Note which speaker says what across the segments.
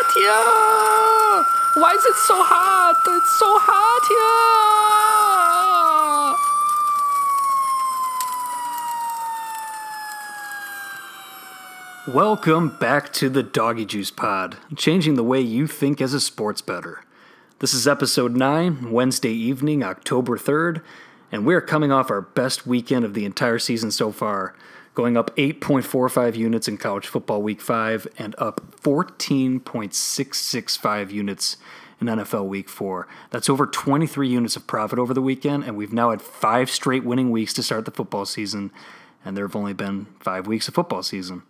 Speaker 1: hot here? Why is it so hot? It's so hot here. Welcome back to the Doggy Juice Pod, changing the way you think as a sports bettor. This is episode 9, Wednesday evening, October 3rd, and we're coming off our best weekend of the entire season so far going up 8.45 units in college football week 5 and up 14.665 units in NFL week 4. That's over 23 units of profit over the weekend, and we've now had five straight winning weeks to start the football season, and there have only been five weeks of football season.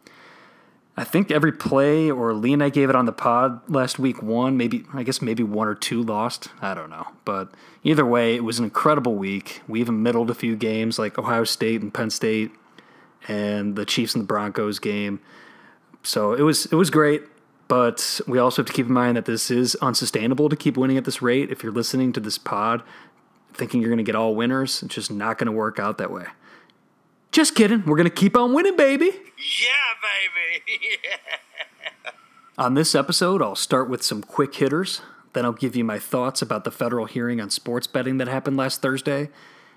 Speaker 1: I think every play or lean I gave it on the pod last week won. Maybe I guess maybe one or two lost. I don't know. But either way, it was an incredible week. We even middled a few games like Ohio State and Penn State and the Chiefs and the Broncos game. So it was it was great, but we also have to keep in mind that this is unsustainable to keep winning at this rate. If you're listening to this pod thinking you're going to get all winners, it's just not going to work out that way. Just kidding. We're going to keep on winning, baby.
Speaker 2: Yeah, baby.
Speaker 1: yeah. On this episode, I'll start with some quick hitters. Then I'll give you my thoughts about the federal hearing on sports betting that happened last Thursday.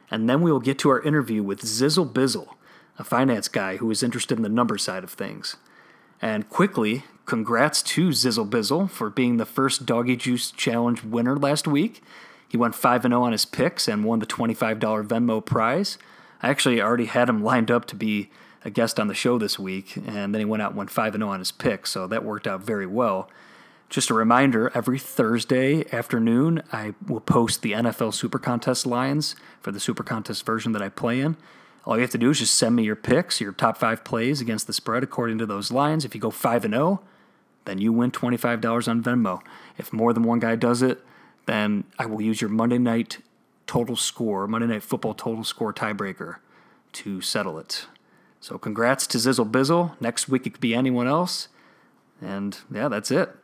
Speaker 1: And then we will get to our interview with Zizzle Bizzle, a finance guy who is interested in the number side of things. And quickly, congrats to Zizzle Bizzle for being the first Doggy Juice Challenge winner last week. He went 5 0 on his picks and won the $25 Venmo prize. I actually already had him lined up to be a guest on the show this week, and then he went out and went 5 0 on his picks, so that worked out very well. Just a reminder every Thursday afternoon, I will post the NFL Super Contest lines for the Super Contest version that I play in. All you have to do is just send me your picks, your top five plays against the spread according to those lines. If you go 5 and 0, then you win $25 on Venmo. If more than one guy does it, then I will use your Monday night total score, Monday night football total score tiebreaker to settle it. So congrats to Zizzle Bizzle. Next week it could be anyone else. And yeah, that's it.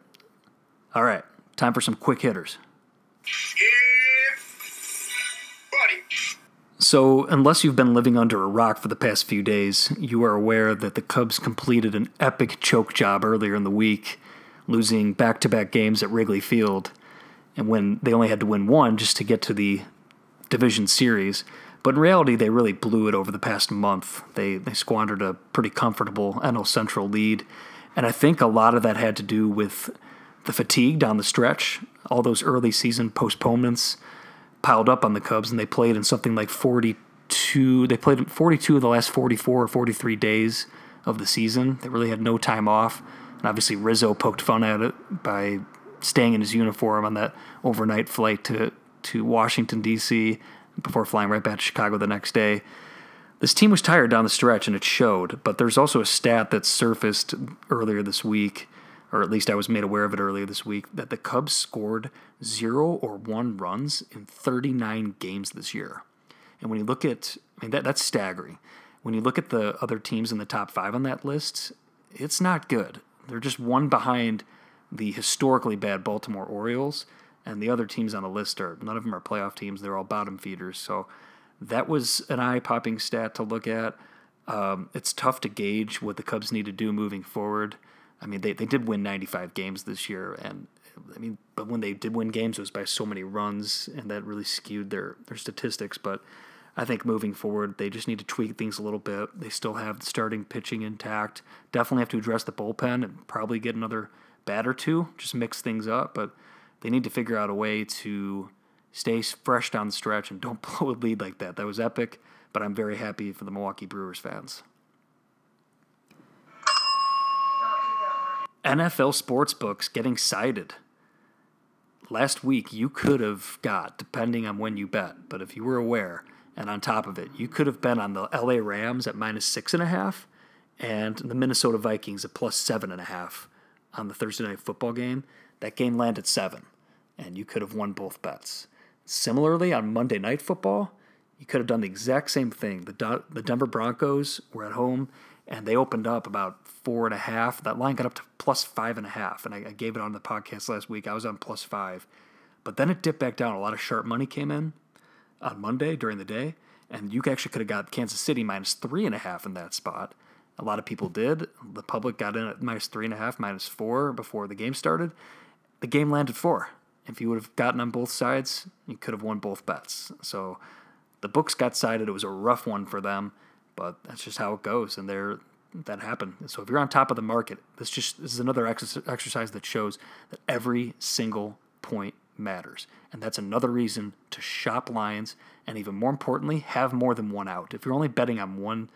Speaker 1: All right, time for some quick hitters. So, unless you've been living under a rock for the past few days, you are aware that the Cubs completed an epic choke job earlier in the week, losing back to back games at Wrigley Field, and when they only had to win one just to get to the division series. But in reality, they really blew it over the past month. They, they squandered a pretty comfortable NL Central lead, and I think a lot of that had to do with the fatigue down the stretch, all those early season postponements piled up on the Cubs, and they played in something like 42. They played 42 of the last 44 or 43 days of the season. They really had no time off. And obviously, Rizzo poked fun at it by staying in his uniform on that overnight flight to, to Washington, D.C., before flying right back to Chicago the next day. This team was tired down the stretch, and it showed. But there's also a stat that surfaced earlier this week or at least I was made aware of it earlier this week, that the Cubs scored zero or one runs in 39 games this year. And when you look at, I mean, that, that's staggering. When you look at the other teams in the top five on that list, it's not good. They're just one behind the historically bad Baltimore Orioles, and the other teams on the list are none of them are playoff teams. They're all bottom feeders. So that was an eye popping stat to look at. Um, it's tough to gauge what the Cubs need to do moving forward. I mean, they, they did win 95 games this year, and I mean, but when they did win games, it was by so many runs, and that really skewed their their statistics. But I think moving forward, they just need to tweak things a little bit. They still have the starting pitching intact. Definitely have to address the bullpen and probably get another bat or two, just mix things up. But they need to figure out a way to stay fresh down the stretch and don't blow a lead like that. That was epic, but I'm very happy for the Milwaukee Brewers fans. NFL sportsbooks getting cited. Last week, you could have got, depending on when you bet, but if you were aware, and on top of it, you could have been on the LA Rams at minus six and a half and the Minnesota Vikings at plus seven and a half on the Thursday night football game. That game landed seven, and you could have won both bets. Similarly, on Monday night football, you could have done the exact same thing. The, the Denver Broncos were at home and they opened up about four and a half. That line got up to plus five and a half, and I, I gave it on the podcast last week. I was on plus five, but then it dipped back down. A lot of sharp money came in on Monday during the day, and you actually could have got Kansas City minus three and a half in that spot. A lot of people did. The public got in at minus three and a half, minus four before the game started. The game landed four. If you would have gotten on both sides, you could have won both bets. So the books got sided. It was a rough one for them, but that's just how it goes. And that happened. So if you're on top of the market, this just this is another exercise that shows that every single point matters. And that's another reason to shop lines and even more importantly, have more than one out. If you're only betting on one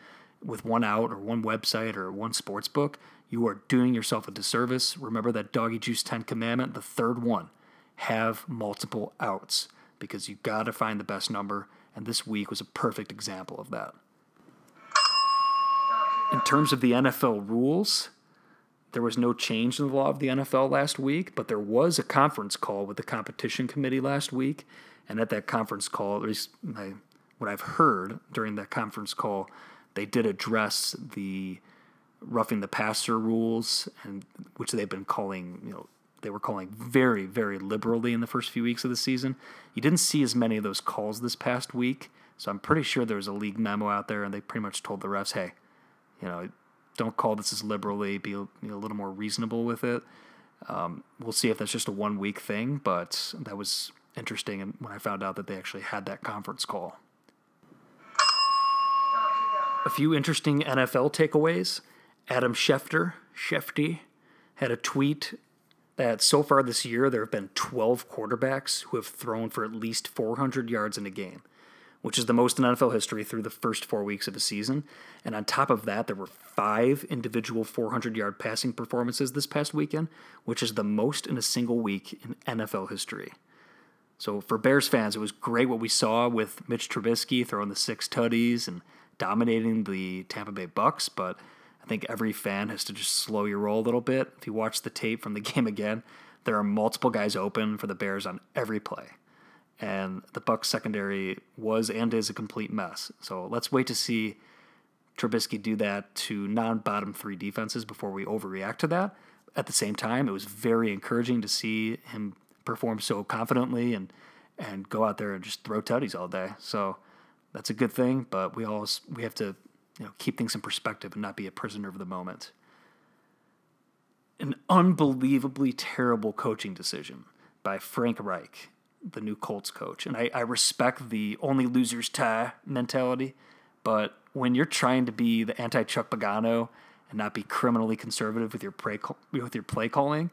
Speaker 1: with one out or one website or one sports book, you are doing yourself a disservice. Remember that doggy juice 10 commandment, the third one, have multiple outs because you got to find the best number and this week was a perfect example of that. In terms of the NFL rules, there was no change in the law of the NFL last week, but there was a conference call with the competition committee last week. And at that conference call, at least my, what I've heard during that conference call, they did address the roughing the passer rules, and which they've been calling, you know, they were calling very, very liberally in the first few weeks of the season. You didn't see as many of those calls this past week, so I'm pretty sure there was a league memo out there, and they pretty much told the refs, "Hey, you know, don't call this as liberally. Be a little more reasonable with it." Um, we'll see if that's just a one week thing, but that was interesting. And when I found out that they actually had that conference call, a few interesting NFL takeaways. Adam Schefter, Shefty, had a tweet that so far this year there have been 12 quarterbacks who have thrown for at least 400 yards in a game which is the most in NFL history through the first four weeks of a season. And on top of that, there were five individual 400 yard passing performances this past weekend, which is the most in a single week in NFL history. So for Bears fans, it was great what we saw with Mitch Trubisky throwing the six tutties and dominating the Tampa Bay Bucks, but I think every fan has to just slow your roll a little bit. If you watch the tape from the game again, there are multiple guys open for the Bears on every play and the Bucks secondary was and is a complete mess. So let's wait to see Trubisky do that to non-bottom three defenses before we overreact to that. At the same time, it was very encouraging to see him perform so confidently and and go out there and just throw tutties all day. So that's a good thing, but we always we have to you know keep things in perspective and not be a prisoner of the moment. An unbelievably terrible coaching decision by Frank Reich the new Colts coach. And I, I respect the only losers tie mentality, but when you're trying to be the anti Chuck Pagano and not be criminally conservative with your play with your play calling,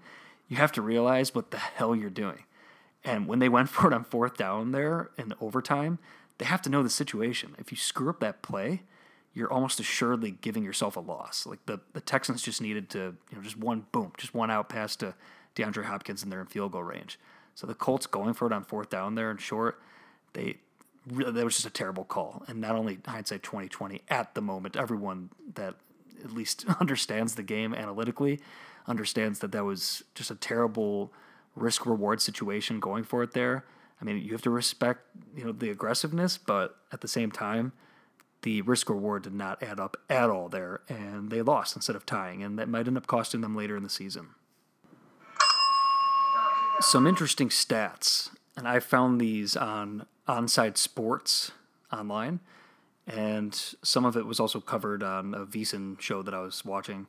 Speaker 1: you have to realize what the hell you're doing. And when they went for it on fourth down there in overtime, they have to know the situation. If you screw up that play, you're almost assuredly giving yourself a loss. Like the, the Texans just needed to, you know, just one boom, just one out pass to DeAndre Hopkins and they're in field goal range. So the Colts going for it on fourth down there and short, they really, that was just a terrible call. And not only hindsight 2020 at the moment, everyone that at least understands the game analytically understands that that was just a terrible risk reward situation going for it there. I mean, you have to respect, you know, the aggressiveness, but at the same time, the risk reward did not add up at all there, and they lost instead of tying, and that might end up costing them later in the season some interesting stats, and I found these on Onside Sports online, and some of it was also covered on a VSiN show that I was watching.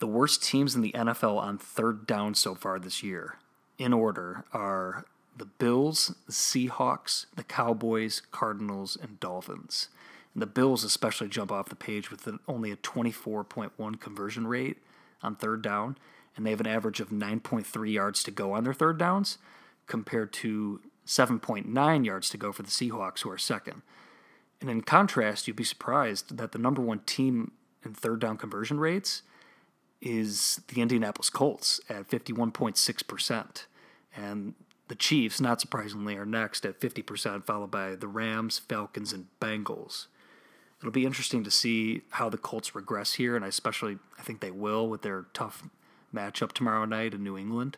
Speaker 1: The worst teams in the NFL on third down so far this year, in order, are the Bills, the Seahawks, the Cowboys, Cardinals, and Dolphins. And the Bills especially jump off the page with only a 24.1 conversion rate on third down and they have an average of 9.3 yards to go on their third downs compared to 7.9 yards to go for the Seahawks, who are second. And in contrast, you'd be surprised that the number one team in third down conversion rates is the Indianapolis Colts at 51.6%. And the Chiefs, not surprisingly, are next at 50%, followed by the Rams, Falcons, and Bengals. It'll be interesting to see how the Colts regress here, and I especially I think they will with their tough matchup tomorrow night in New England.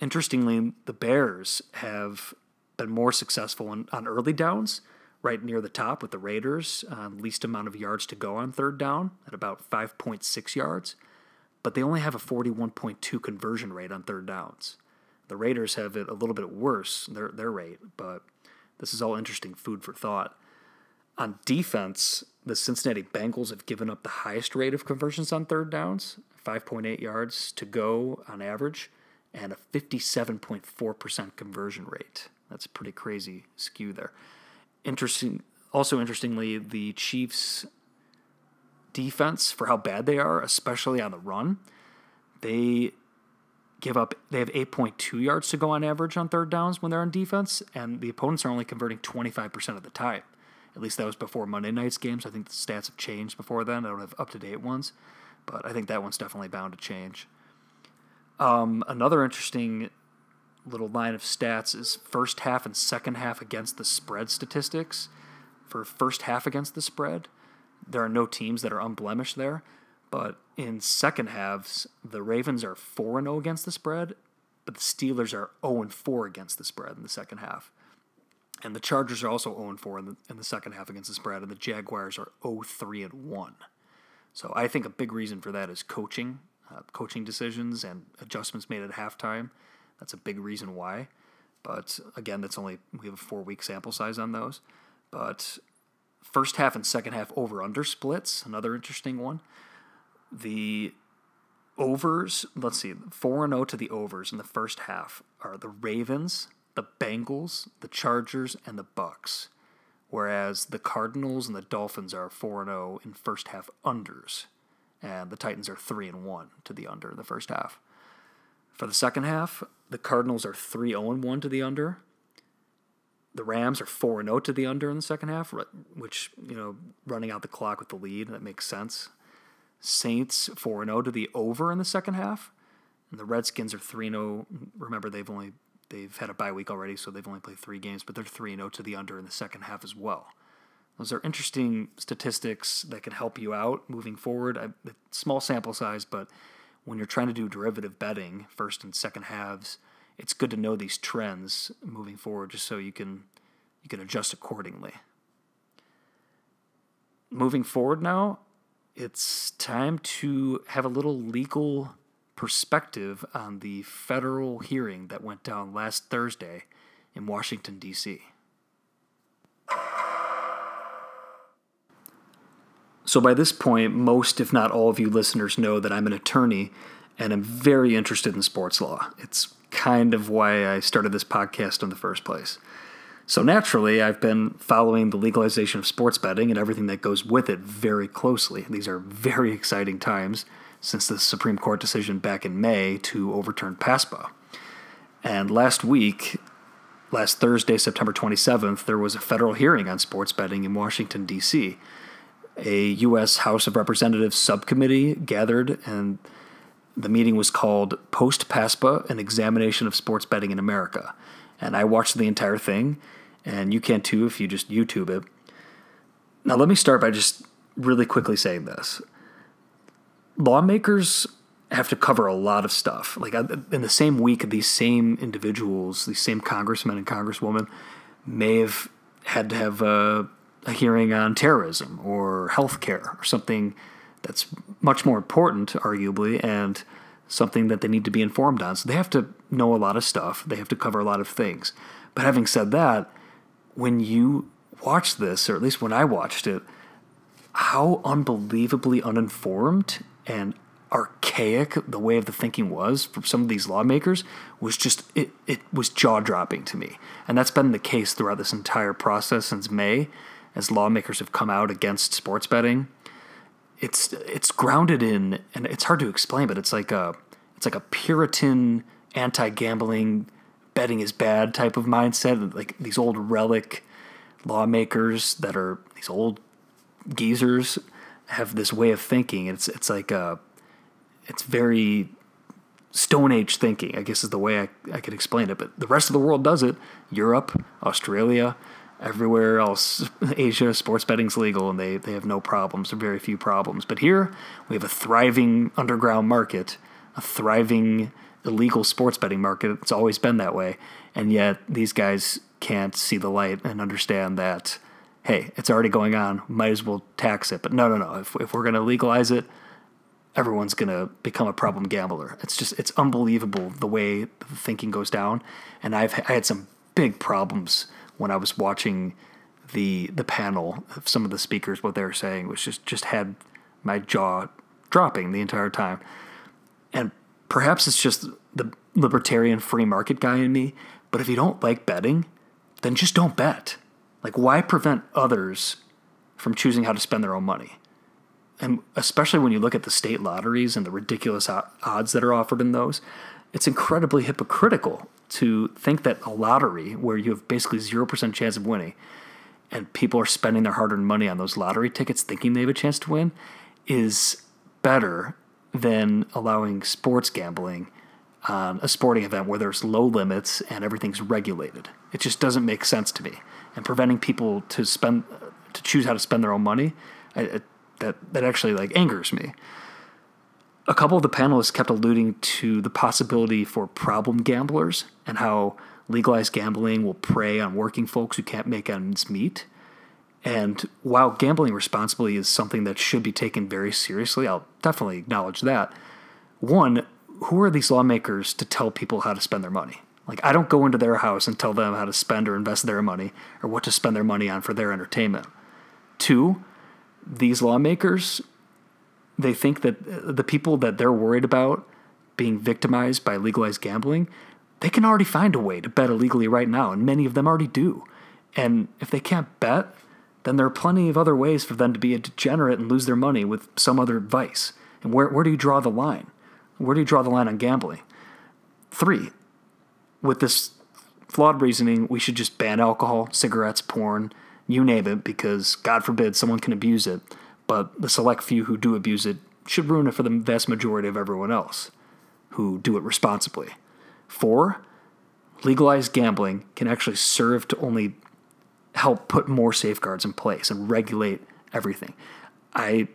Speaker 1: Interestingly, the Bears have been more successful in, on early downs, right near the top with the Raiders, uh, least amount of yards to go on third down at about 5.6 yards, but they only have a 41.2 conversion rate on third downs. The Raiders have it a little bit worse, their, their rate, but this is all interesting food for thought. On defense, the Cincinnati Bengals have given up the highest rate of conversions on third downs, 5.8 yards to go on average, and a 57.4% conversion rate. That's a pretty crazy skew there. Interesting. Also, interestingly, the Chiefs' defense for how bad they are, especially on the run, they give up. They have 8.2 yards to go on average on third downs when they're on defense, and the opponents are only converting 25% of the time. At least that was before Monday night's games. I think the stats have changed before then. I don't have up to date ones, but I think that one's definitely bound to change. Um, another interesting little line of stats is first half and second half against the spread statistics. For first half against the spread, there are no teams that are unblemished there. But in second halves, the Ravens are 4 0 against the spread, but the Steelers are 0 4 against the spread in the second half. And the Chargers are also 0 4 in the, in the second half against the spread, and the Jaguars are 0 3 and 1. So I think a big reason for that is coaching, uh, coaching decisions and adjustments made at halftime. That's a big reason why. But again, that's only we have a four week sample size on those. But first half and second half over under splits, another interesting one. The overs, let's see, 4 0 to the overs in the first half are the Ravens, the Bengals, the Chargers, and the Bucks, whereas the Cardinals and the Dolphins are 4 0 in first half unders, and the Titans are 3 and 1 to the under in the first half. For the second half, the Cardinals are 3 0 1 to the under. The Rams are 4 0 to the under in the second half, which, you know, running out the clock with the lead, that makes sense. Saints 4 0 to the over in the second half. And the Redskins are 3 0. Remember, they've only they've had a bye week already, so they've only played three games, but they're 3 0 to the under in the second half as well. Those are interesting statistics that can help you out moving forward. I, small sample size, but when you're trying to do derivative betting, first and second halves, it's good to know these trends moving forward, just so you can you can adjust accordingly. Moving forward now, it's time to have a little legal perspective on the federal hearing that went down last Thursday in Washington, D.C. So, by this point, most, if not all of you listeners know that I'm an attorney and I'm very interested in sports law. It's kind of why I started this podcast in the first place. So, naturally, I've been following the legalization of sports betting and everything that goes with it very closely. These are very exciting times since the Supreme Court decision back in May to overturn PASPA. And last week, last Thursday, September 27th, there was a federal hearing on sports betting in Washington, D.C. A U.S. House of Representatives subcommittee gathered, and the meeting was called Post PASPA An Examination of Sports Betting in America. And I watched the entire thing, and you can too if you just YouTube it. Now, let me start by just really quickly saying this lawmakers have to cover a lot of stuff. Like uh, in the same week, these same individuals, these same congressmen and congresswomen, may have had to have a, a hearing on terrorism or healthcare or something that's much more important, arguably, and something that they need to be informed on. So they have to know a lot of stuff. They have to cover a lot of things. But having said that, when you watch this, or at least when I watched it, how unbelievably uninformed and archaic the way of the thinking was for some of these lawmakers was just it, it was jaw-dropping to me. And that's been the case throughout this entire process since may as lawmakers have come out against sports betting. It's it's grounded in and it's hard to explain but it's like a it's like a puritan anti-gambling betting is bad type of mindset like these old relic lawmakers that are these old geezers have this way of thinking. It's it's like a, it's very Stone Age thinking. I guess is the way I, I could explain it. But the rest of the world does it. Europe, Australia, everywhere else, Asia, sports betting's legal, and they they have no problems or very few problems. But here we have a thriving underground market, a thriving illegal sports betting market. It's always been that way, and yet these guys can't see the light and understand that hey, it's already going on, might as well tax it. But no, no, no. If, if we're going to legalize it, everyone's going to become a problem gambler. It's just, it's unbelievable the way the thinking goes down. And I've I had some big problems when I was watching the the panel of some of the speakers what they were saying was just just had my jaw dropping the entire time. And perhaps it's just the libertarian free market guy in me, but if you don't like betting, then just don't bet. Like why prevent others from choosing how to spend their own money? And especially when you look at the state lotteries and the ridiculous odds that are offered in those, it's incredibly hypocritical to think that a lottery where you have basically 0% chance of winning and people are spending their hard-earned money on those lottery tickets thinking they have a chance to win is better than allowing sports gambling on a sporting event where there's low limits and everything's regulated. It just doesn't make sense to me. And preventing people to spend to choose how to spend their own money, I, that that actually like angers me. A couple of the panelists kept alluding to the possibility for problem gamblers and how legalized gambling will prey on working folks who can't make ends meet. And while gambling responsibly is something that should be taken very seriously, I'll definitely acknowledge that. One, who are these lawmakers to tell people how to spend their money? Like, I don't go into their house and tell them how to spend or invest their money or what to spend their money on for their entertainment. Two, these lawmakers, they think that uh, the people that they're worried about being victimized by legalized gambling, they can already find a way to bet illegally right now, and many of them already do. And if they can't bet, then there are plenty of other ways for them to be a degenerate and lose their money with some other vice. And where, where do you draw the line? Where do you draw the line on gambling? Three, with this flawed reasoning, we should just ban alcohol, cigarettes, porn, you name it, because God forbid someone can abuse it. But the select few who do abuse it should ruin it for the vast majority of everyone else who do it responsibly. Four, legalized gambling can actually serve to only help put more safeguards in place and regulate everything. I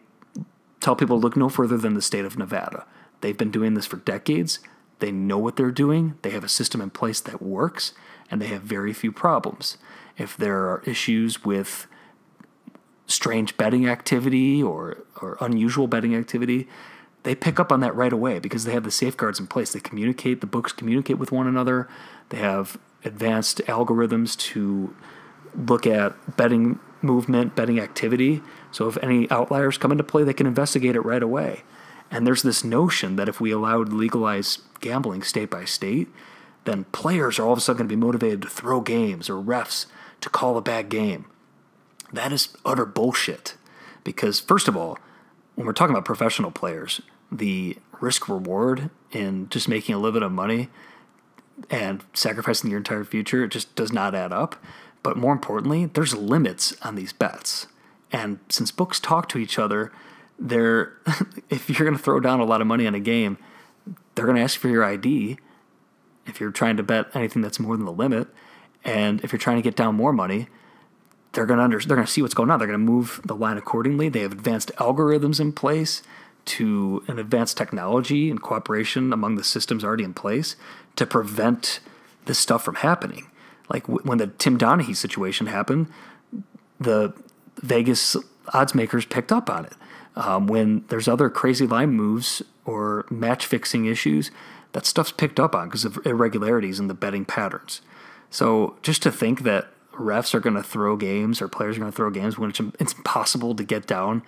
Speaker 1: tell people look no further than the state of Nevada. They've been doing this for decades. They know what they're doing. They have a system in place that works, and they have very few problems. If there are issues with strange betting activity or, or unusual betting activity, they pick up on that right away because they have the safeguards in place. They communicate, the books communicate with one another. They have advanced algorithms to look at betting movement, betting activity. So if any outliers come into play, they can investigate it right away. And there's this notion that if we allowed legalized gambling state by state, then players are all of a sudden going to be motivated to throw games or refs to call a bad game. That is utter bullshit. Because, first of all, when we're talking about professional players, the risk reward in just making a little bit of money and sacrificing your entire future it just does not add up. But more importantly, there's limits on these bets. And since books talk to each other, they're if you're going to throw down a lot of money on a game, they're going to ask for your ID if you're trying to bet anything that's more than the limit. And if you're trying to get down more money, they're going to under, they're going to see what's going on. They're going to move the line accordingly. They have advanced algorithms in place to an advanced technology and cooperation among the systems already in place to prevent this stuff from happening. Like w- when the Tim Donaghy situation happened, the Vegas odds makers picked up on it. Um, when there's other crazy line moves or match fixing issues, that stuff's picked up on because of irregularities in the betting patterns. So just to think that refs are going to throw games or players are going to throw games when it's, it's impossible to get down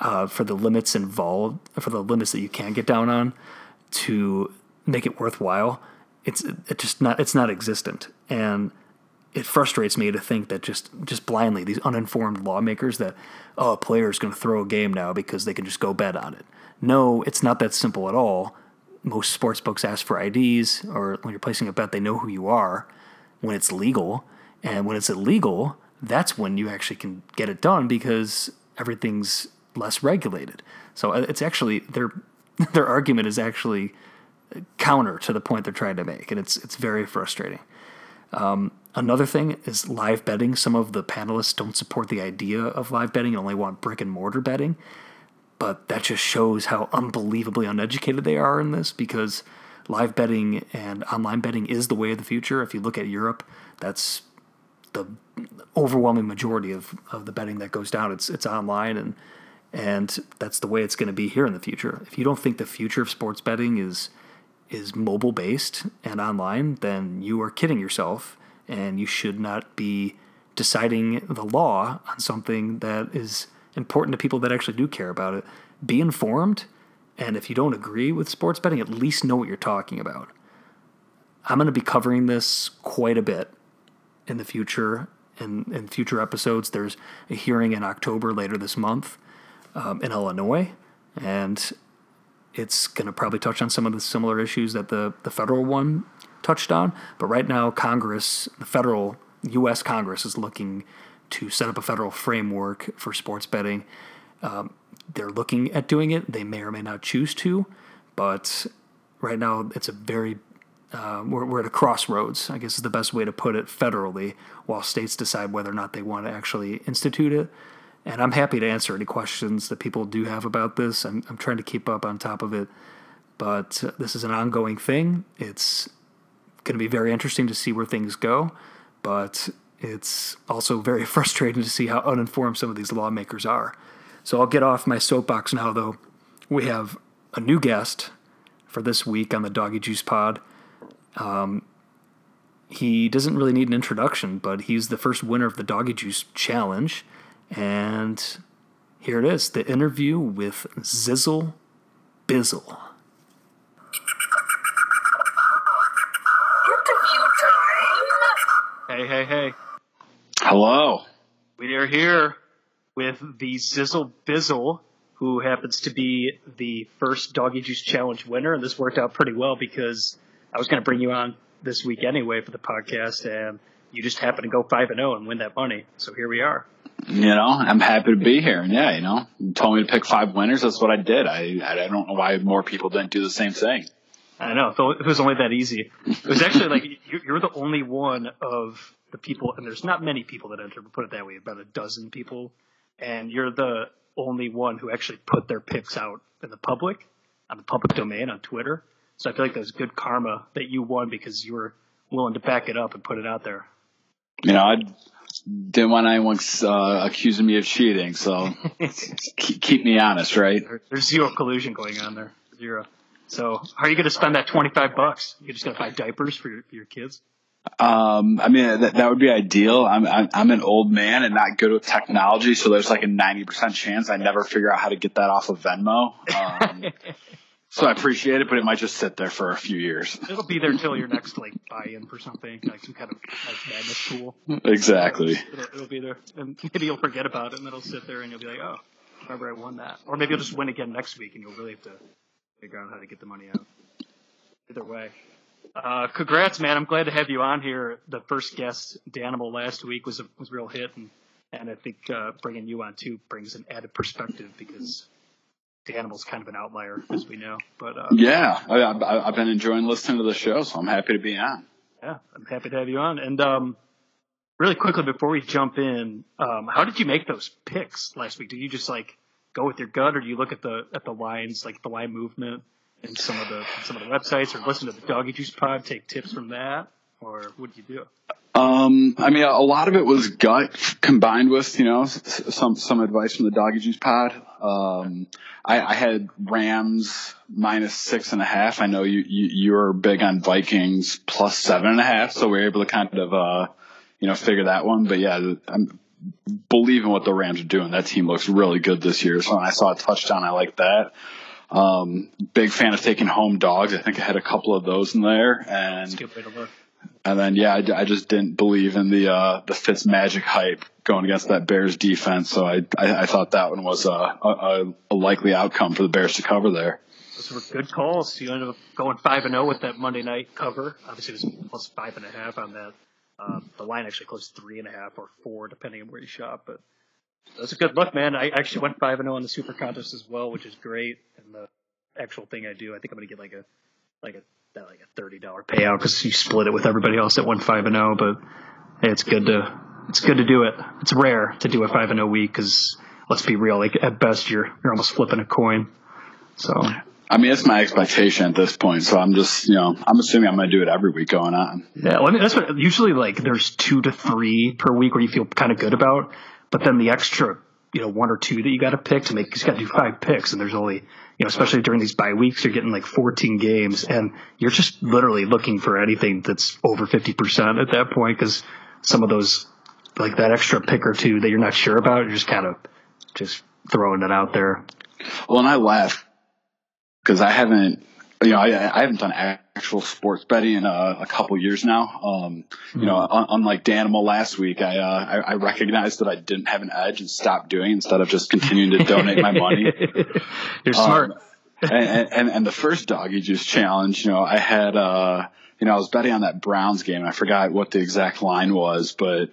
Speaker 1: uh, for the limits involved, for the limits that you can get down on to make it worthwhile, it's it just not it's not existent. And it frustrates me to think that just just blindly these uninformed lawmakers that oh a player is going to throw a game now because they can just go bet on it. No, it's not that simple at all. Most sports books ask for IDs, or when you're placing a bet, they know who you are when it's legal. And when it's illegal, that's when you actually can get it done because everything's less regulated. So uh, it's actually their their argument is actually counter to the point they're trying to make, and it's it's very frustrating. Um, another thing is live betting. Some of the panelists don't support the idea of live betting and only want brick and mortar betting, but that just shows how unbelievably uneducated they are in this because live betting and online betting is the way of the future. If you look at Europe, that's the overwhelming majority of, of the betting that goes down. It's it's online and and that's the way it's going to be here in the future. If you don't think the future of sports betting is is mobile based and online, then you are kidding yourself and you should not be deciding the law on something that is important to people that actually do care about it. Be informed, and if you don't agree with sports betting, at least know what you're talking about. I'm going to be covering this quite a bit in the future. In, in future episodes, there's a hearing in October later this month um, in Illinois, and it's going to probably touch on some of the similar issues that the, the federal one touched on. But right now, Congress, the federal U.S. Congress, is looking to set up a federal framework for sports betting. Um, they're looking at doing it. They may or may not choose to, but right now it's a very uh, we're, we're at a crossroads, I guess is the best way to put it federally, while states decide whether or not they want to actually institute it. And I'm happy to answer any questions that people do have about this. I'm, I'm trying to keep up on top of it, but this is an ongoing thing. It's going to be very interesting to see where things go, but it's also very frustrating to see how uninformed some of these lawmakers are. So I'll get off my soapbox now, though. We have a new guest for this week on the Doggy Juice Pod. Um, he doesn't really need an introduction, but he's the first winner of the Doggy Juice Challenge. And here it is the interview with Zizzle Bizzle. Hey, hey, hey.
Speaker 3: Hello.
Speaker 1: We are here with the Zizzle Bizzle, who happens to be the first Doggy Juice Challenge winner. And this worked out pretty well because I was going to bring you on this week anyway for the podcast, and you just happened to go 5 and 0 and win that money. So here we are.
Speaker 3: You know, I'm happy to be here. And yeah, you know, you told me to pick five winners. That's what I did. I I don't know why more people didn't do the same thing.
Speaker 1: I know. It was only that easy. It was actually like you- you're the only one of the people, and there's not many people that enter, but put it that way, about a dozen people, and you're the only one who actually put their picks out in the public, on the public domain on Twitter. So I feel like that was good karma that you won because you were willing to back it up and put it out there.
Speaker 3: You know, I didn't want anyone uh, accusing me of cheating, so keep, keep me honest, right?
Speaker 1: There's zero collusion going on there. Zero. So how are you going to spend that 25 bucks? You're just going to buy diapers for your, for your kids?
Speaker 3: Um, I mean, that, that would be ideal. I'm, I'm I'm an old man and not good with technology, so there's like a 90% chance I never figure out how to get that off of Venmo. Um, so I appreciate it, but it might just sit there for a few years.
Speaker 1: It'll be there until your next like buy-in for something, like some kind of like madness tool.
Speaker 3: exactly.
Speaker 1: It'll, it'll be there, and maybe you'll forget about it, and it'll sit there, and you'll be like, "Oh, remember I won that." Or maybe you'll just win again next week, and you'll really have to figure out how to get the money out. Either way, uh, congrats, man! I'm glad to have you on here. The first guest, Danimal, last week was a was a real hit, and and I think uh, bringing you on too brings an added perspective because Danimal's kind of an outlier, as we know. But uh,
Speaker 3: Yeah, I, I, I've been enjoying listening to the show, so I'm happy to be on.
Speaker 1: Yeah, I'm happy to have you on. And um, really quickly before we jump in, um, how did you make those picks last week? Did you just like go with your gut, or do you look at the at the lines, like the line movement, in some of the some of the websites, or listen to the Doggy Juice Pod, take tips from that, or what do you do?
Speaker 3: Um, I mean, a lot of it was gut combined with, you know, some, some advice from the Doggy Juice pod. Um, I, I had Rams minus six and a half. I know you, you, you're big on Vikings plus seven and a half. So we are able to kind of, uh, you know, figure that one. But yeah, I'm believing what the Rams are doing. That team looks really good this year. So when I saw a touchdown, I like that. Um, big fan of taking home dogs. I think I had a couple of those in there and
Speaker 1: It's a good way to look.
Speaker 3: and then yeah, I, I just didn't believe in the uh, the Fitz magic hype going against that Bears defense. So I I, I thought that one was a, a a likely outcome for the Bears to cover there.
Speaker 1: Those were good calls. You ended up going five and zero with that Monday night cover. Obviously, it was plus five and a half on that. Um, the line actually closed three and a half or four, depending on where you shop. But that's a good look, man. I actually went five and zero on the super contest as well, which is great. And the actual thing I do, I think I'm gonna get like a like a like a thirty dollar payout because you split it with everybody else that went five and zero. But hey, it's good to it's good to do it. It's rare to do a five and zero week because let's be real, like at best you're you're almost flipping a coin. So.
Speaker 3: I mean, it's my expectation at this point. So I'm just you know I'm assuming I'm going to do it every week going on.
Speaker 1: Yeah, well, I mean, that's what usually like there's two to three per week where you feel kind of good about, but then the extra, you know, one or two that you got to pick to make, you got to do five picks, and there's only, you know, especially during these bye weeks, you're getting like 14 games, and you're just literally looking for anything that's over 50% at that point because some of those like that extra pick or two that you're not sure about? You're just kind of just throwing it out there.
Speaker 3: Well, and I laugh because I haven't, you know, I, I haven't done actual sports betting in a, a couple years now. Um, you know, un- unlike Danimal last week, I, uh, I I recognized that I didn't have an edge and stopped doing instead of just continuing to donate my money.
Speaker 1: You're smart.
Speaker 3: Um, and, and and the first doggy juice challenge, you know, I had uh, you know, I was betting on that Browns game. I forgot what the exact line was, but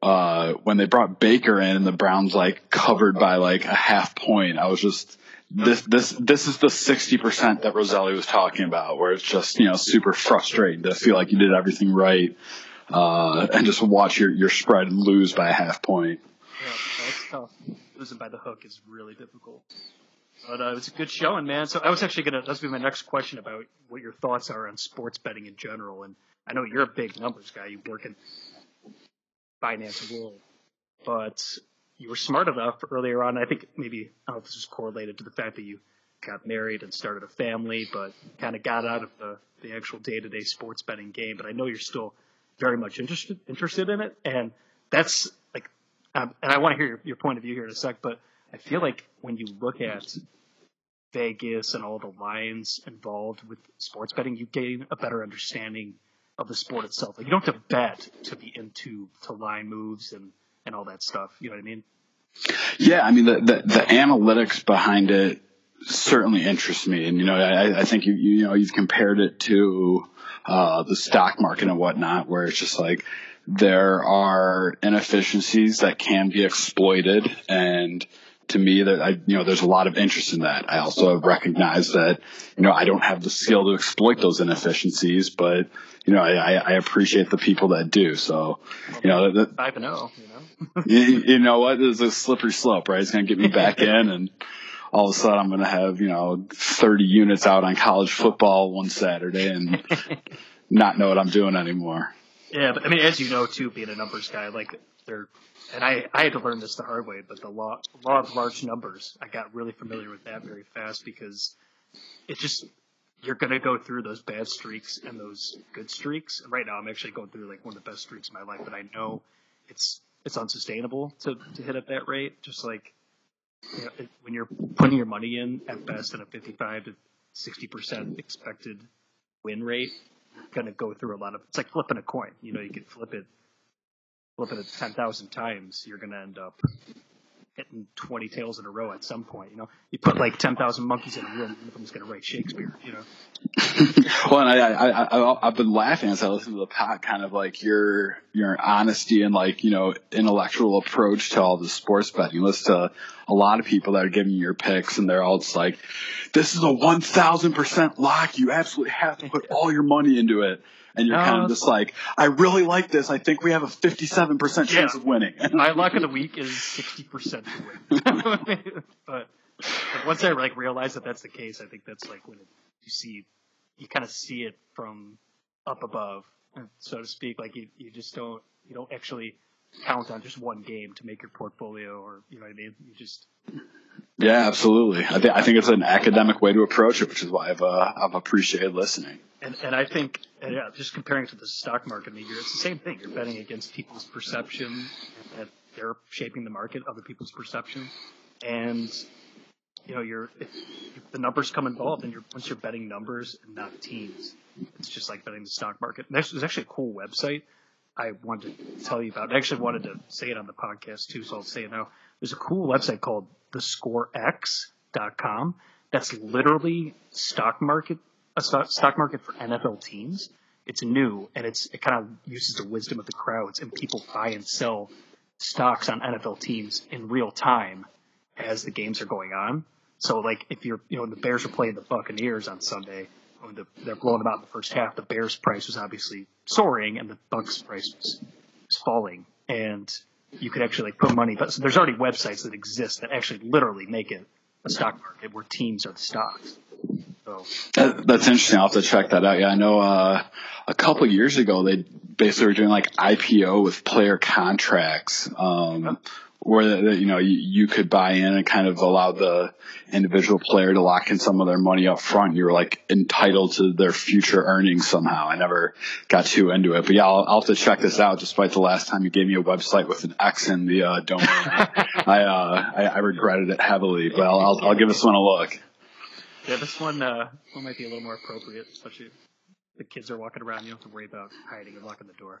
Speaker 3: uh, when they brought Baker in and the Browns like covered by like a half point, I was just this this this is the sixty percent that Roselli was talking about, where it's just you know super frustrating to feel like you did everything right, uh, and just watch your your spread lose by a half point.
Speaker 1: Yeah, that's tough. Losing by the hook is really difficult. But uh, it was a good showing, man. So I was actually gonna that's be my next question about what your thoughts are on sports betting in general. And I know you're a big numbers guy. You work in finance world, but you were smart enough earlier on. I think maybe I don't know if this is correlated to the fact that you got married and started a family, but kind of got out of the the actual day to day sports betting game. But I know you're still very much interested interested in it, and that's like, um, and I want to hear your, your point of view here in a sec. But I feel like when you look at Vegas and all the lines involved with sports betting, you gain a better understanding of the sport itself. Like you don't have to bet to be into to line moves and and all that stuff. You know what I mean?
Speaker 3: Yeah, I mean the the, the analytics behind it certainly interests me, and you know I, I think you you know you've compared it to uh, the stock market and whatnot, where it's just like there are inefficiencies that can be exploited and to me that I, you know, there's a lot of interest in that. I also have recognized that, you know, I don't have the skill to exploit those inefficiencies, but, you know, I, I appreciate the people that do. So, you know, that,
Speaker 1: Five and zero. You know.
Speaker 3: you, you know what? There's a slippery slope, right? It's going to get me back in and all of a sudden I'm going to have, you know, 30 units out on college football one Saturday and not know what I'm doing anymore.
Speaker 1: Yeah, but I mean, as you know, too, being a numbers guy, like they're, and I, I had to learn this the hard way, but the law, law of large numbers, I got really familiar with that very fast because it's just, you're going to go through those bad streaks and those good streaks. And right now I'm actually going through like one of the best streaks of my life, but I know it's, it's unsustainable to, to hit at that rate. Just like, you know, it, when you're putting your money in at best at a 55 to 60% expected win rate, going to go through a lot of. It's like flipping a coin. You know, you can flip it, flip it ten thousand times. You're going to end up hitting twenty tails in a row at some point. You know, you put like ten thousand monkeys in a room, and one of them's going to write Shakespeare. You know.
Speaker 3: well, and I, I, I, I've been laughing as I listen to the pod, kind of like your your honesty and like you know intellectual approach to all the sports betting. You listen to a lot of people that are giving you your picks, and they're all just like, "This is a one thousand percent lock. You absolutely have to put all your money into it." And you're
Speaker 1: No,
Speaker 3: kind of
Speaker 1: it's-
Speaker 3: just like, "I really like this. I think we have a fifty-seven percent chance
Speaker 1: Yeah.
Speaker 3: of winning."
Speaker 1: My luck of the week is sixty percent to win. but, but once I like realize that that's the case, I think that's like when it, you see, you kind of see it from up above, so to speak. Like you, you just don't, you don't actually count on just one game to make your portfolio, or you know what I mean. You just
Speaker 3: yeah, absolutely. I think I think it's an academic way to approach it, which is why I've uh, I've appreciated listening.
Speaker 1: And, and I think, and yeah, just comparing to the stock market, I mean, it's the same thing. You're betting against people's perception that they're shaping the market, other people's perception, and you know, you're if, if the numbers come involved, and you're once you're betting numbers and not teams, it's just like betting the stock market. And there's, there's actually a cool website I wanted to tell you about. I actually wanted to say it on the podcast too, so I'll say it now. There's a cool website called thescorex.com that's literally stock market a stock, market for NFL teams. It's new and it's it kind of uses the wisdom of the crowds and people buy and sell stocks on NFL teams in real time as the games are going on. So like if you're you know the Bears are playing the Buccaneers on Sunday, when the, they're blowing them out in the first half, the Bears price was obviously soaring and the Bucks price was, was falling, and you could actually like put money. But so there's already websites that exist that actually literally make it a stock market where teams are the stocks. So
Speaker 3: That, that's interesting. I'll have to check that out. Yeah, I know uh, a couple years ago they basically were doing like IPO with player contracts, um, where you know you, you could buy in and kind of allow the individual player to lock in some of their money up front. You were like entitled to their future earnings somehow. I never got too into it, but yeah, I'll, I'll have to check this out. Despite the last time you gave me a website with an X in the uh, domain, I, uh, I I regretted it heavily. But I'll I'll, I'll give this one a look.
Speaker 1: Yeah, this one uh, one might be a little more appropriate, especially if the kids are walking around. You don't have to worry about hiding and locking the door.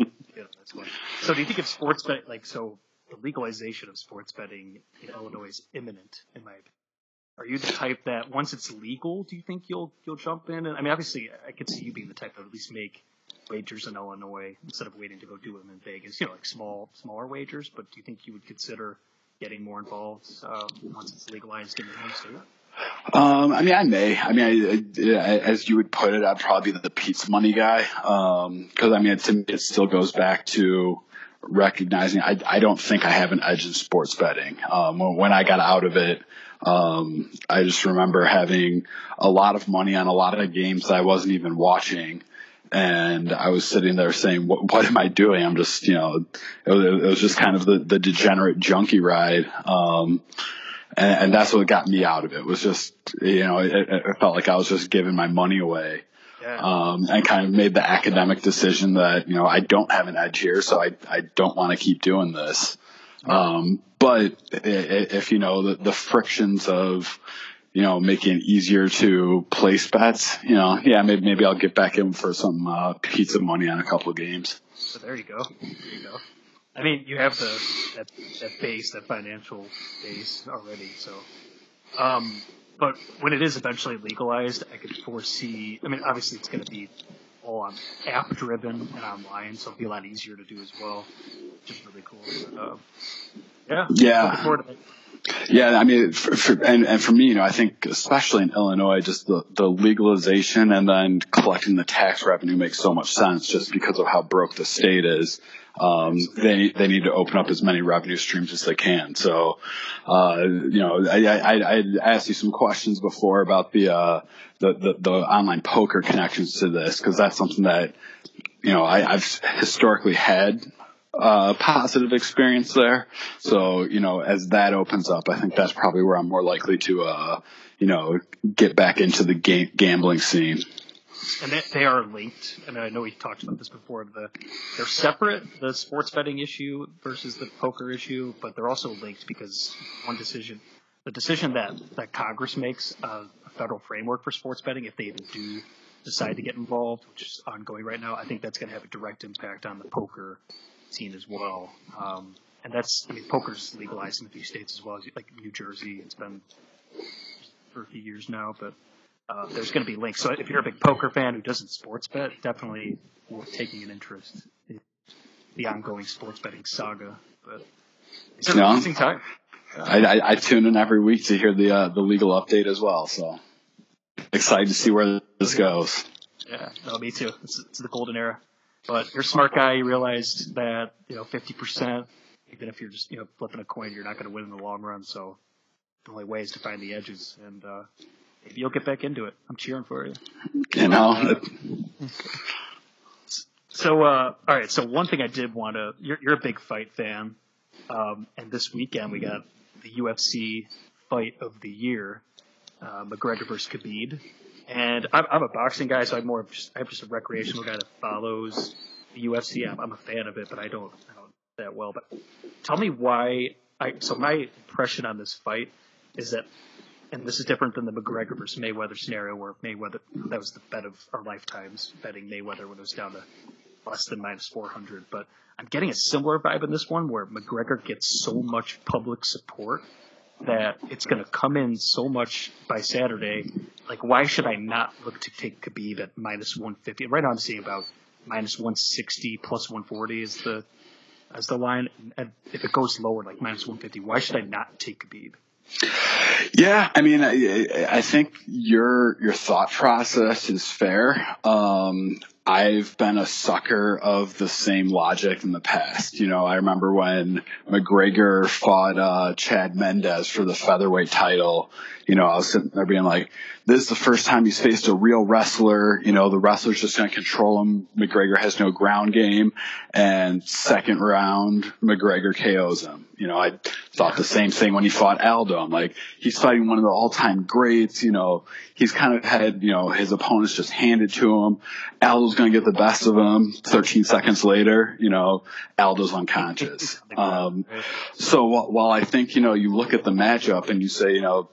Speaker 1: yeah, that's one. So, do you think if sports betting, like so the legalization of sports betting in Illinois is imminent? In my opinion, are you the type that once it's legal, do you think you'll you'll jump in? And I mean, obviously, I could see you being the type that at least make wagers in Illinois instead of waiting to go do them in Vegas. You know, like small smaller wagers. But do you think you would consider getting more involved um, once it's legalized in your home state?
Speaker 3: Um, I mean, I may. I mean, I, I, as you would put it, I'd probably be the pizza money guy. Um, cause I mean, to me, it still goes back to recognizing I, I don't think I have an edge in sports betting. Um, when, when I got out of it, um, I just remember having a lot of money on a lot of games that I wasn't even watching. And I was sitting there saying, what, what am I doing? I'm just, you know, it was, it was just kind of the, the degenerate junkie ride. Um, and, and that's what got me out of it was just you know it, it felt like I was just giving my money away.
Speaker 1: Yeah.
Speaker 3: Um, and kind of made the academic decision that you know I don't have an edge here, so I I don't want to keep doing this. Um, but if you know the, the frictions of you know making it easier to place bets, you know, yeah, maybe maybe I'll get back in for some uh, pizza money on a couple of games.
Speaker 1: So there you go. There you go. I mean, you have the that, that base, that financial base already. So, um, but when it is eventually legalized, I could foresee. I mean, obviously, it's going to be all on app driven and online, so it'll be a lot easier to do as well, which is really cool. Uh, yeah,
Speaker 3: Yeah.
Speaker 1: looking forward to it.
Speaker 3: Yeah, I mean, for, for, and and for me, you know, I think especially in Illinois, just the the legalization and then collecting the tax revenue makes so much sense, just because of how broke the state is. Um, they they need to open up as many revenue streams as they can. So, uh, you know, I, I I asked you some questions before about the uh the the, the online poker connections to this because that's something that you know I, I've historically had uh, positive experience there. So, you know, as that opens up, I think that's probably where I'm more likely to, uh, you know, get back into the ga- gambling scene.
Speaker 1: And they, they are linked. And I know we talked about this before. The they're separate, the sports betting issue versus the poker issue, but they're also linked because one decision, the decision that that Congress makes, uh, a federal framework for sports betting, if they even do decide to get involved, which is ongoing right now, I think that's going to have a direct impact on the poker scene as well. Um, and that's, I mean, poker's legalized in a few states as well, as like New Jersey. It's been for a few years now, but uh, there's going to be links. So if you're a big poker fan who doesn't sports bet, definitely worth taking an interest in the ongoing sports betting saga. But it's an
Speaker 3: Yeah.
Speaker 1: amazing time.
Speaker 3: I, I, I tune in every week to hear the uh, the legal update as well. So excited to see where this goes.
Speaker 1: Yeah, no, me too. It's, it's the golden era. But you're a smart guy. You realized that you know 50%, even if you're just you know flipping a coin, you're not going to win in the long run. So the only way is to find the edges, and uh, maybe you'll get back into it. I'm cheering for you.
Speaker 3: You know,
Speaker 1: So, uh, all right. So one thing I did want to, you're, you're a big fight fan. Um, and this weekend we got the UFC fight of the year, uh, McGregor versus Khabib. And I'm, I'm a boxing guy, so I'm more, just, I'm just a recreational guy that follows the UFC. I'm, I'm a fan of it, but I don't, I don't that well. But tell me why I, so my impression on this fight is that, and this is different than the McGregor versus Mayweather scenario where Mayweather, that was the bet of our lifetimes, betting Mayweather when it was down to less than minus 400. But I'm getting a similar vibe in this one where McGregor gets so much public support that it's going to come in so much by Saturday. Like, why should I not look to take Khabib at minus 150? Right now I'm seeing about minus 160 plus 140 is the as the line. And if it goes lower, like minus 150, why should I not take Khabib?
Speaker 3: Yeah, I mean, I, I think your your thought process is fair. Um, I've been a sucker of the same logic in the past. You know, I remember when McGregor fought uh, Chad Mendes for the featherweight title. You know, I was sitting there being like, this is the first time he's faced a real wrestler. You know, the wrestler's just going to control him. McGregor has no ground game. And second round, McGregor KOs him. You know, I thought the same thing when he fought Aldo. I'm like, he's fighting one of the all-time greats. You know, he's kind of had, you know, his opponents just handed to him. Going to get the best of him. 13 seconds later, you know, Aldo's unconscious. Um, so while I think, you know, you look at the matchup and you say, you know,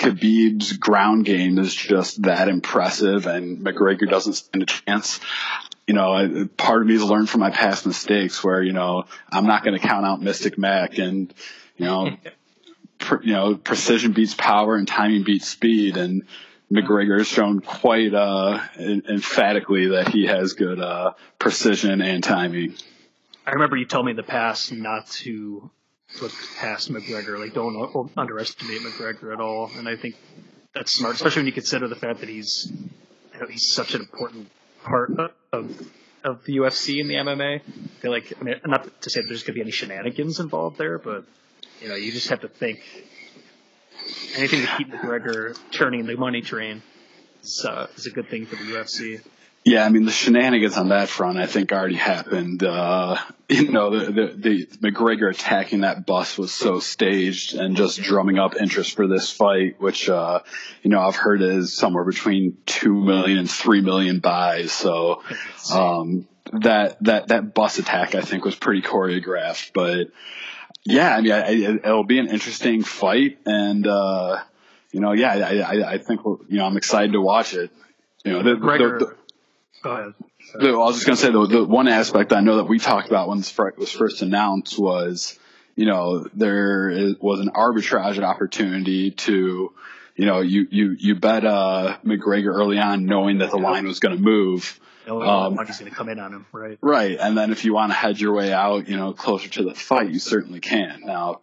Speaker 3: Khabib's ground game is just that impressive, and McGregor doesn't stand a chance. You know, part of me has learned from my past mistakes, where you know I'm not going to count out Mystic Mac, and you know, you know, precision beats power and timing beats speed, and McGregor has shown quite uh, emphatically that he has good uh, precision and timing.
Speaker 1: I remember you told me in the past not to look past McGregor. Like, don't underestimate McGregor at all. And I think that's smart, especially when you consider the fact that he's you know, he's such an important part of of the UFC and the MMA. I feel like, I mean, not to say that there's going to be any shenanigans involved there, but you know, you just have to think anything to keep McGregor turning the money train is, uh, is a good thing for the UFC.
Speaker 3: Yeah, I mean the shenanigans on that front, I think, already happened. Uh, you know, the, the, the McGregor attacking that bus was so staged and just drumming up interest for this fight, which uh, you know I've heard is somewhere between two million and three million buys. So um, that that that bus attack, I think, was pretty choreographed. But yeah, I mean, I, it'll be an interesting fight, and uh, you know, yeah, I, I, I think you know I'm excited to watch it. You know, the, the, the,
Speaker 1: Go ahead.
Speaker 3: I was just going to say the, the one aspect I know that we talked about when this was first announced was, you know, there is, was an arbitrage opportunity to, you know, you you you bet uh, McGregor early on, knowing that the line was going to move.
Speaker 1: Um, money's going to come in on him, right?
Speaker 3: Right, and then if you want to hedge your way out, you know, closer to the fight, you certainly can. Now,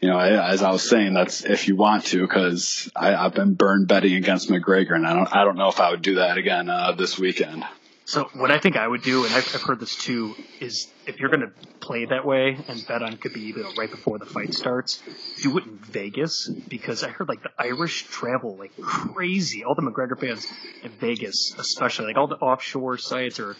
Speaker 3: you know, as I was saying, that's if you want to, because I've been burned betting against McGregor, and I don't, I don't know if I would do that again uh, this weekend.
Speaker 1: So what I think I would do, and I've, I've heard this too, is if you're going to play that way and bet on Khabib right before the fight starts, do it in Vegas because I heard like the Irish travel like crazy. All the McGregor fans in Vegas, especially like all the offshore sites or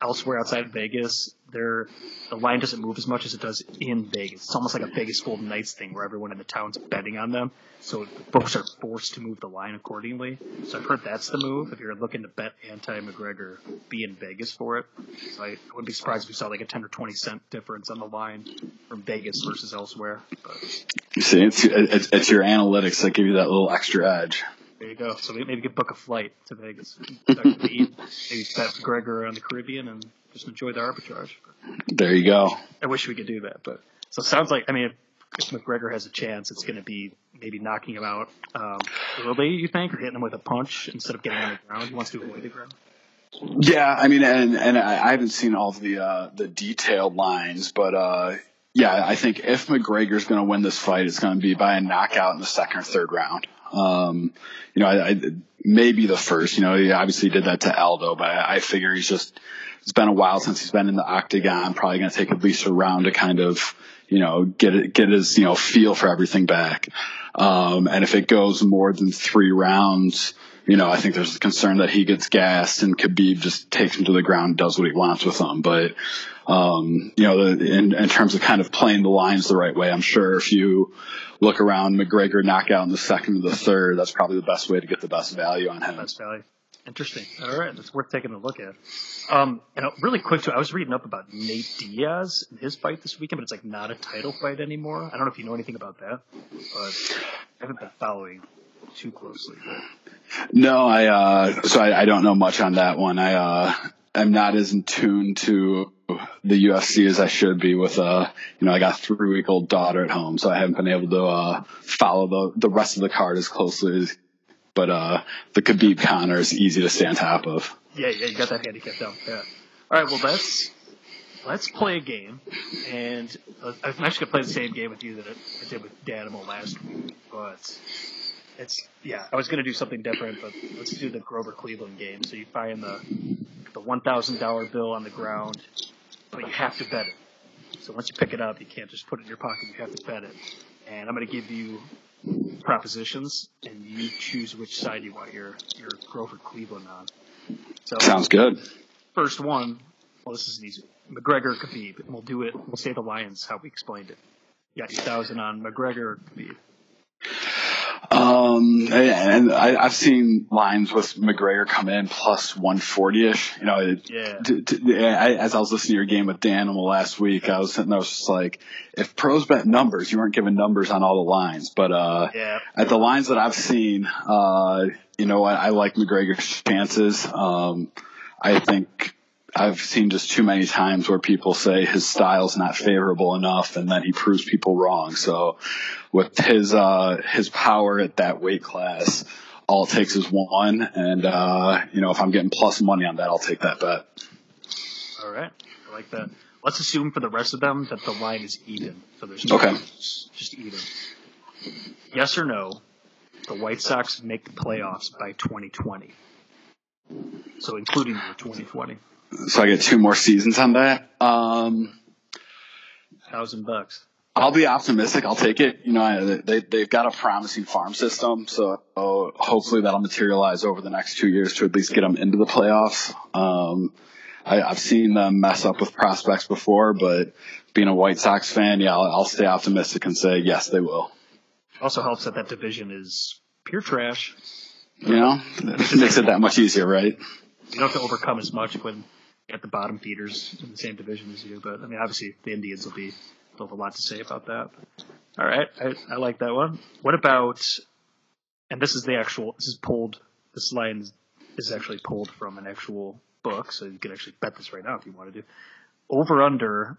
Speaker 1: elsewhere outside Vegas, the line doesn't move as much as it does in Vegas. It's almost like a Vegas Golden Knights thing where everyone in the town's betting on them, so folks are forced to move the line accordingly. So I've heard that's the move. If you're looking to bet anti McGregor, be in Vegas for it. So I wouldn't be surprised if we saw like a ten or twenty cent difference on the line from Vegas versus elsewhere. But.
Speaker 3: See, it's, it's, it's your analytics that give you that little extra edge.
Speaker 1: There you go. So maybe you could book a flight to Vegas. maybe bet Gregor on the Khabib and just enjoy the arbitrage.
Speaker 3: There you go.
Speaker 1: I wish we could do that, but so it sounds like I mean, if, McGregor has a chance, it's going to be maybe knocking him out um, early. You think, or hitting him with a punch instead of getting on the ground? He wants to avoid the ground.
Speaker 3: Yeah, I mean, and and I haven't seen all the uh, the detailed lines, but uh, yeah, I think if McGregor's going to win this fight, it's going to be by a knockout in the second or third round. Um, you know, I, I maybe the first. You know, he obviously did that to Aldo, but I, I figure he's just it's been a while since he's been in the octagon. Probably going to take at least a round to kind of you know get it, get his you know feel for everything back. Um, and if it goes more than three rounds, you know, I think there's a concern that he gets gassed and Khabib just takes him to the ground, does what he wants with him. But, um, you know, the, in, in terms of kind of playing the lines the right way, I'm sure if you look around McGregor knockout in the second or the third, that's probably the best way to get the best value on him.
Speaker 1: Best value. Interesting. All right, that's worth taking a look at. Um, and really quick too, I was reading up about Nate Diaz and his fight this weekend, but it's like not a title fight anymore. I don't know if you know anything about that, but I haven't been following too closely. But.
Speaker 3: No, I uh, so I, I, don't know much on that one. I uh, I'm not as in tune to the UFC as I should be. With uh, you know, I got a three week old daughter at home, so I haven't been able to uh, follow the the rest of the card as closely as. But uh, the Khabib Conor is easy to stay on top of.
Speaker 1: Yeah, yeah, you got that handicap down. Yeah. All right, well let's let's play a game, and uh, I'm actually gonna play the same game with you that I did with Danimal last week, but it's yeah. I was gonna do something different, but let's do the Grover Cleveland game. So you find the the one thousand dollar bill on the ground, but you have to bet it. So once you pick it up, you can't just put it in your pocket. You have to bet it. And I'm gonna give you propositions, and you choose which side you want your your Grover Cleveland on. So
Speaker 3: Sounds good.
Speaker 1: first one. Well, this is an easy. McGregor Khabib. And we'll do it. We'll say the Lions how we explained it. You got your thousand on McGregor Khabib.
Speaker 3: Um, and I, I've seen lines with McGregor come in plus 140 ish. You know, it,
Speaker 1: Yeah.
Speaker 3: t- t- I, as I was listening to your game with Danimal last week, I was sitting there, I was just like, if pros bet numbers, you weren't giving numbers on all the lines. But, uh,
Speaker 1: Yeah.
Speaker 3: at the lines that I've seen, uh, you know, I, I like McGregor's chances. Um, I think I've seen just too many times where people say his style's not favorable enough, and then he proves people wrong. So, with his uh, his power at that weight class, all it takes is one, and uh, you know, if I'm getting plus money on that, I'll take that bet.
Speaker 1: All right. I like that. Let's assume for the rest of them that the line is even. So there's no
Speaker 3: Okay.
Speaker 1: just even. Yes or no? The White Sox make the playoffs by 2020. So including your 2020.
Speaker 3: So I get two more seasons on that. Um,
Speaker 1: Thousand bucks.
Speaker 3: I'll be optimistic. I'll take it. You know, they they've got a promising farm system, so hopefully that'll materialize over the next two years to at least get them into the playoffs. Um, I, I've seen them mess up with prospects before, but being a White Sox fan, yeah, I'll, I'll stay optimistic and say yes, they will.
Speaker 1: Also helps that that division is pure trash.
Speaker 3: You know, it makes it that much easier, right?
Speaker 1: You don't have to overcome as much when got the bottom feeders in the same division as you. But I mean, obviously the Indians will be they'll have a lot to say about that. All right, I, I like that one. What about? And this is the actual. This is pulled. This line is, actually pulled from an actual book, so you can actually bet this right now if you want to. Over under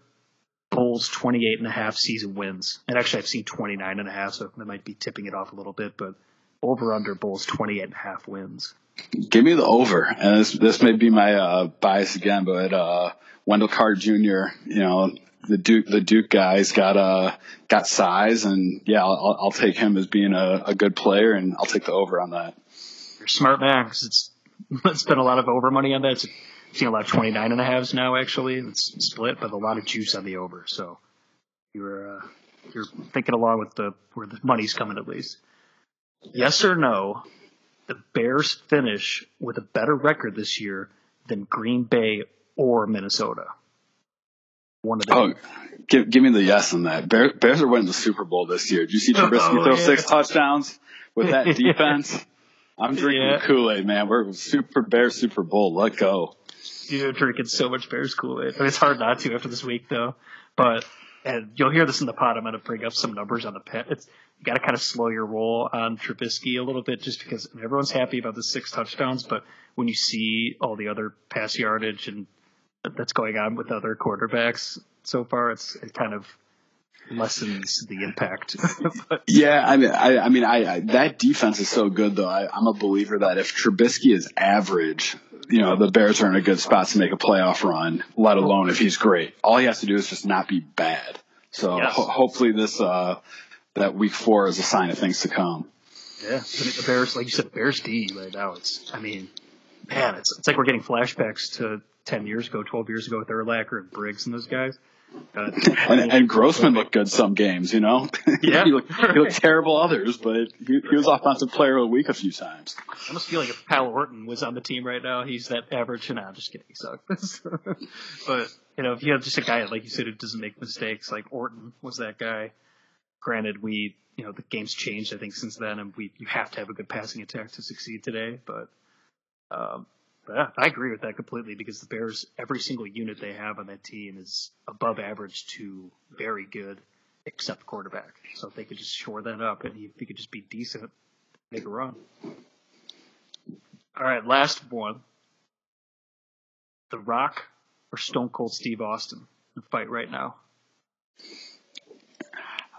Speaker 1: Bulls 28 and a half season wins. And actually, I've seen 29 and a half, so that might be tipping it off a little bit. But over under Bulls 28 and a half wins.
Speaker 3: Give me the over, and this this may be my uh, bias again, but uh, Wendell Carter Jr. You know, the Duke the Duke guy's got uh got size, and yeah, I'll, I'll take him as being a, a good player, and I'll take the over on that.
Speaker 1: You're a smart man 'cause it's it's been a lot of over money on that. It's I've seen a lot of 29 and a halves now actually. It's split, but a lot of juice on the over. So you're uh, you're thinking along with the where the money's coming at least. Yes or no? The Bears finish with a better record this year than Green Bay or Minnesota. One of the
Speaker 3: Oh, give give me the yes on that. Bear, Bears are winning the Super Bowl this year. Did you see Trubisky
Speaker 1: Oh,
Speaker 3: throw
Speaker 1: yeah.
Speaker 3: six touchdowns with that defense? I'm drinking
Speaker 1: Yeah.
Speaker 3: Kool Aid, man. We're Super Bear Super Bowl. Let go.
Speaker 1: You're drinking so much Bears Kool Aid. I mean, it's hard not to after this week, though. But and you'll hear this in the pod. I'm going to bring up some numbers on the pet. It's got to kind of slow your roll on Trubisky a little bit, just because everyone's happy about the six touchdowns, but when you see all the other pass yardage and that's going on with other quarterbacks so far, it's it kind of lessens the impact. but
Speaker 3: Yeah, I mean, I, I mean, I, I that defense is so good though. I, I'm a believer that if Trubisky is average, you know, the Bears are in a good spot to make a playoff run. Let alone if he's great. All he has to do is just not be bad. So
Speaker 1: Yes.
Speaker 3: ho- hopefully this uh that week four is a sign of things to come.
Speaker 1: Yeah, I mean, the Bears, like you said, Bears D right now. It's, I mean, man, it's it's like we're getting flashbacks to ten years ago, twelve years ago with Urlacher and Briggs and those guys. Uh,
Speaker 3: And, and Grossman looked good some games, you know.
Speaker 1: Yeah.
Speaker 3: he, looked, he looked terrible others, but he, he was offensive player of the week a few times.
Speaker 1: I almost feel like if Kyle Orton was on the team right now, he's that average. And I'm just kidding, he sucks. but you know, if you have just a guy like you said who doesn't make mistakes, like Orton was that guy. Granted, we you know the game's changed I think since then, and we you have to have a good passing attack to succeed today. But um, but yeah, I agree with that completely because the Bears, every single unit they have on that team is above average to very good, except quarterback. So if they could just shore that up and if he could just be decent, make a run. All right, last one. The Rock or Stone Cold Steve Austin in the fight right now.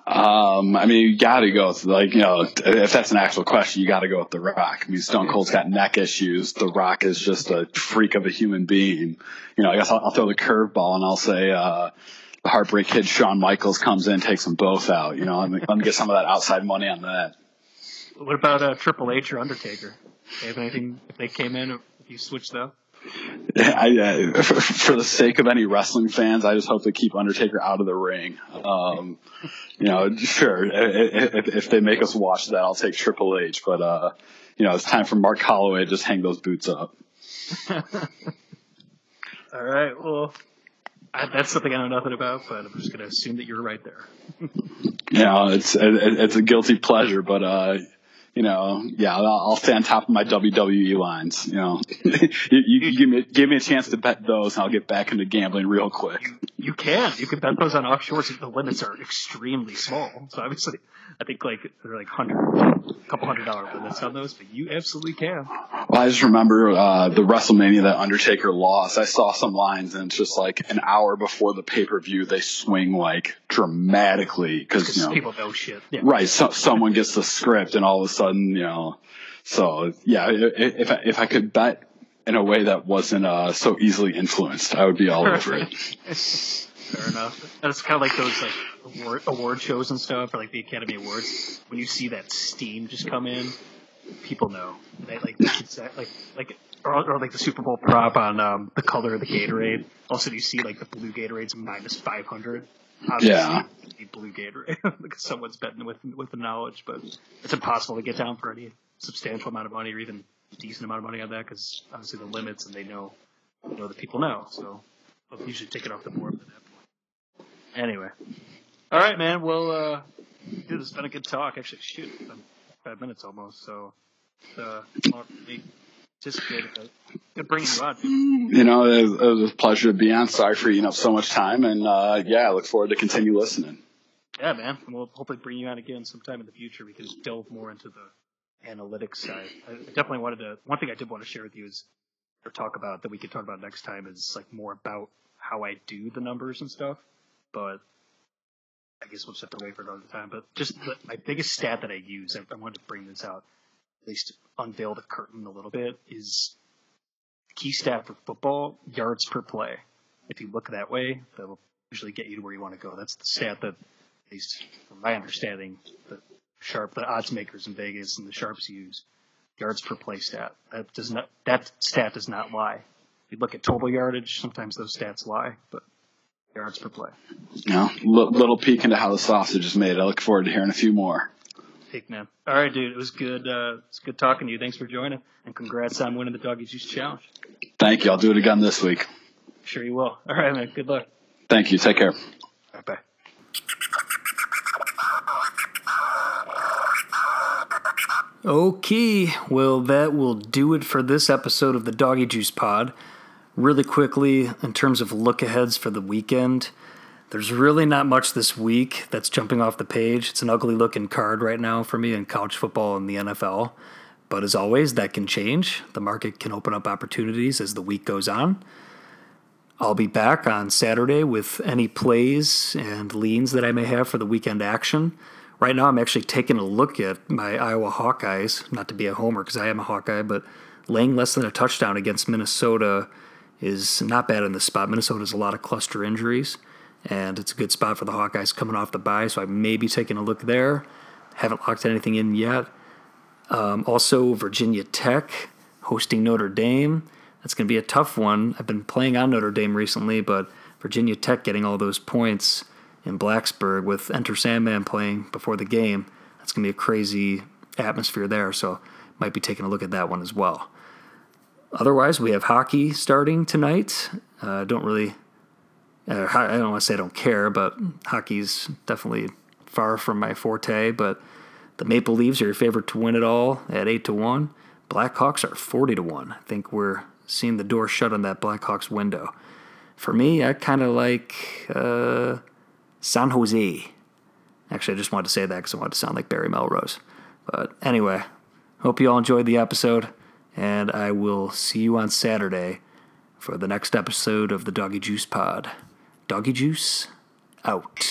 Speaker 3: Um, I mean, you got to go with like you know, if that's an actual question, you got to go with The Rock. I mean, Stone Cold's got neck issues. The Rock is just a freak of a human being. You know, I guess I'll, I'll throw the curveball and I'll say uh, the Heartbreak Kid, Shawn Michaels comes in, takes them both out. You know, let me, let me get some of that outside money on that.
Speaker 1: What about uh, Triple H or Undertaker? They have anything if they came in if you switched them?
Speaker 3: I, uh, for the sake of any wrestling fans, I just hope they keep Undertaker out of the ring. Um, you know, sure, if, if, they make us watch that, I'll take Triple H. But uh, you know, it's time for Mark Calaway to just hang those boots up.
Speaker 1: All right. Well, I, that's something I know nothing about, but I'm just going to assume that you're right there.
Speaker 3: yeah, it's it's a guilty pleasure, but uh, you know, yeah, I'll, I'll stay on top of my WWE lines. You know, you, you, give me give me a chance to bet those, and I'll get back into gambling real quick.
Speaker 1: You, can you can bet those on offshores. The limits are extremely small, so obviously, I think like they're like hundred, a couple hundred dollar limits on those, but you absolutely can.
Speaker 3: Well, I just remember uh, the WrestleMania that Undertaker lost. I saw some lines, and it's just like an hour before the pay per view, they swing like dramatically because you know
Speaker 1: people know shit. Yeah.
Speaker 3: Right, so, someone gets the script, and all of a sudden, you know. So yeah, if I, if I could bet in a way that wasn't uh, so easily influenced, I would be all over it.
Speaker 1: Fair enough. That's kind of like those like award, award shows and stuff, or like the Academy Awards. When you see that steam just come in, people know. They like like like or, or, like the Super Bowl prop on um, the color of the Gatorade. Also, do you see like the blue Gatorade's minus five hundred.
Speaker 3: Yeah.
Speaker 1: Blue Gatorade because someone's betting with with the knowledge, but it's impossible to get down for any substantial amount of money or even decent amount of money on that because obviously the limits and they know you know the people know. So they'll usually take it off the board at that point. Anyway, all right, man. Well, uh, dude, it's been a good talk. Actually, shoot, five minutes almost. So, uh, just good, good bringing you on.
Speaker 3: You know, it was, it was, a pleasure to be on. Sorry for eating up so much time, and uh, yeah, I look forward to continue listening.
Speaker 1: Yeah, man. And we'll hopefully bring you on again sometime in the future. We can delve more into the analytics side. I definitely wanted to. One thing I did want to share with you is, or talk about that we could talk about next time is like more about how I do the numbers and stuff. But I guess we'll just have to wait for another time. But just the, my biggest stat that I use, I, I wanted to bring this out, at least unveil the curtain a little bit, is key stat for football yards per play. If you look that way, that'll usually get you to where you want to go. That's the stat that, at least from my understanding, the sharp, the odds makers in Vegas and the sharps use. Yards per play stat. That does not. That stat does not lie. If you look at total yardage, sometimes those stats lie, but yards per play.
Speaker 3: Yeah, little peek into how the sausage is made. I look forward to hearing a few more.
Speaker 1: Peak man. All right, dude. It was good. Uh, it's good talking to you. Thanks for joining, and congrats on winning the Doggy Juice Challenge.
Speaker 3: Thank you. I'll do it again this week.
Speaker 1: Sure you will. All right, man. Good luck.
Speaker 3: Thank you. Take care.
Speaker 1: Bye bye. Okay, well, that will do it for this episode of the Doggy Juice Pod really quickly, in terms of look aheads for the weekend, there's really not much this week that's jumping off the page. It's an ugly looking card right now for me in college football and the NFL. But as always, that can change. The market can open up opportunities as the week goes on. I'll be back on Saturday with any plays and leans that I may have for the weekend action. Right now, I'm actually taking a look at my Iowa Hawkeyes, not to be a homer because I am a Hawkeye, but laying less than a touchdown against Minnesota is not bad in this spot. Minnesota has a lot of cluster injuries, and it's a good spot for the Hawkeyes coming off the bye, so I may be taking a look there. Haven't locked anything in yet. Um, also, Virginia Tech hosting Notre Dame. That's going to be a tough one. I've been playing on Notre Dame recently, but Virginia Tech getting all those points in Blacksburg with Enter Sandman playing before the game. That's going to be a crazy atmosphere there, so might be taking a look at that one as well. Otherwise, we have hockey starting tonight. Uh, don't really, uh, I don't want to say I don't care, but hockey's definitely far from my forte. But the Maple Leafs are your favorite to win it all at eight to one. Blackhawks are forty to one. I think we're seeing the door shut on that Blackhawks window. For me, I kind of like uh, San Jose. Actually, I just wanted to say that because I wanted to sound like Barry Melrose. But anyway, hope you all enjoyed the episode and I will see you on Saturday for the next episode of the Doggy Juice Pod. Doggy Juice out.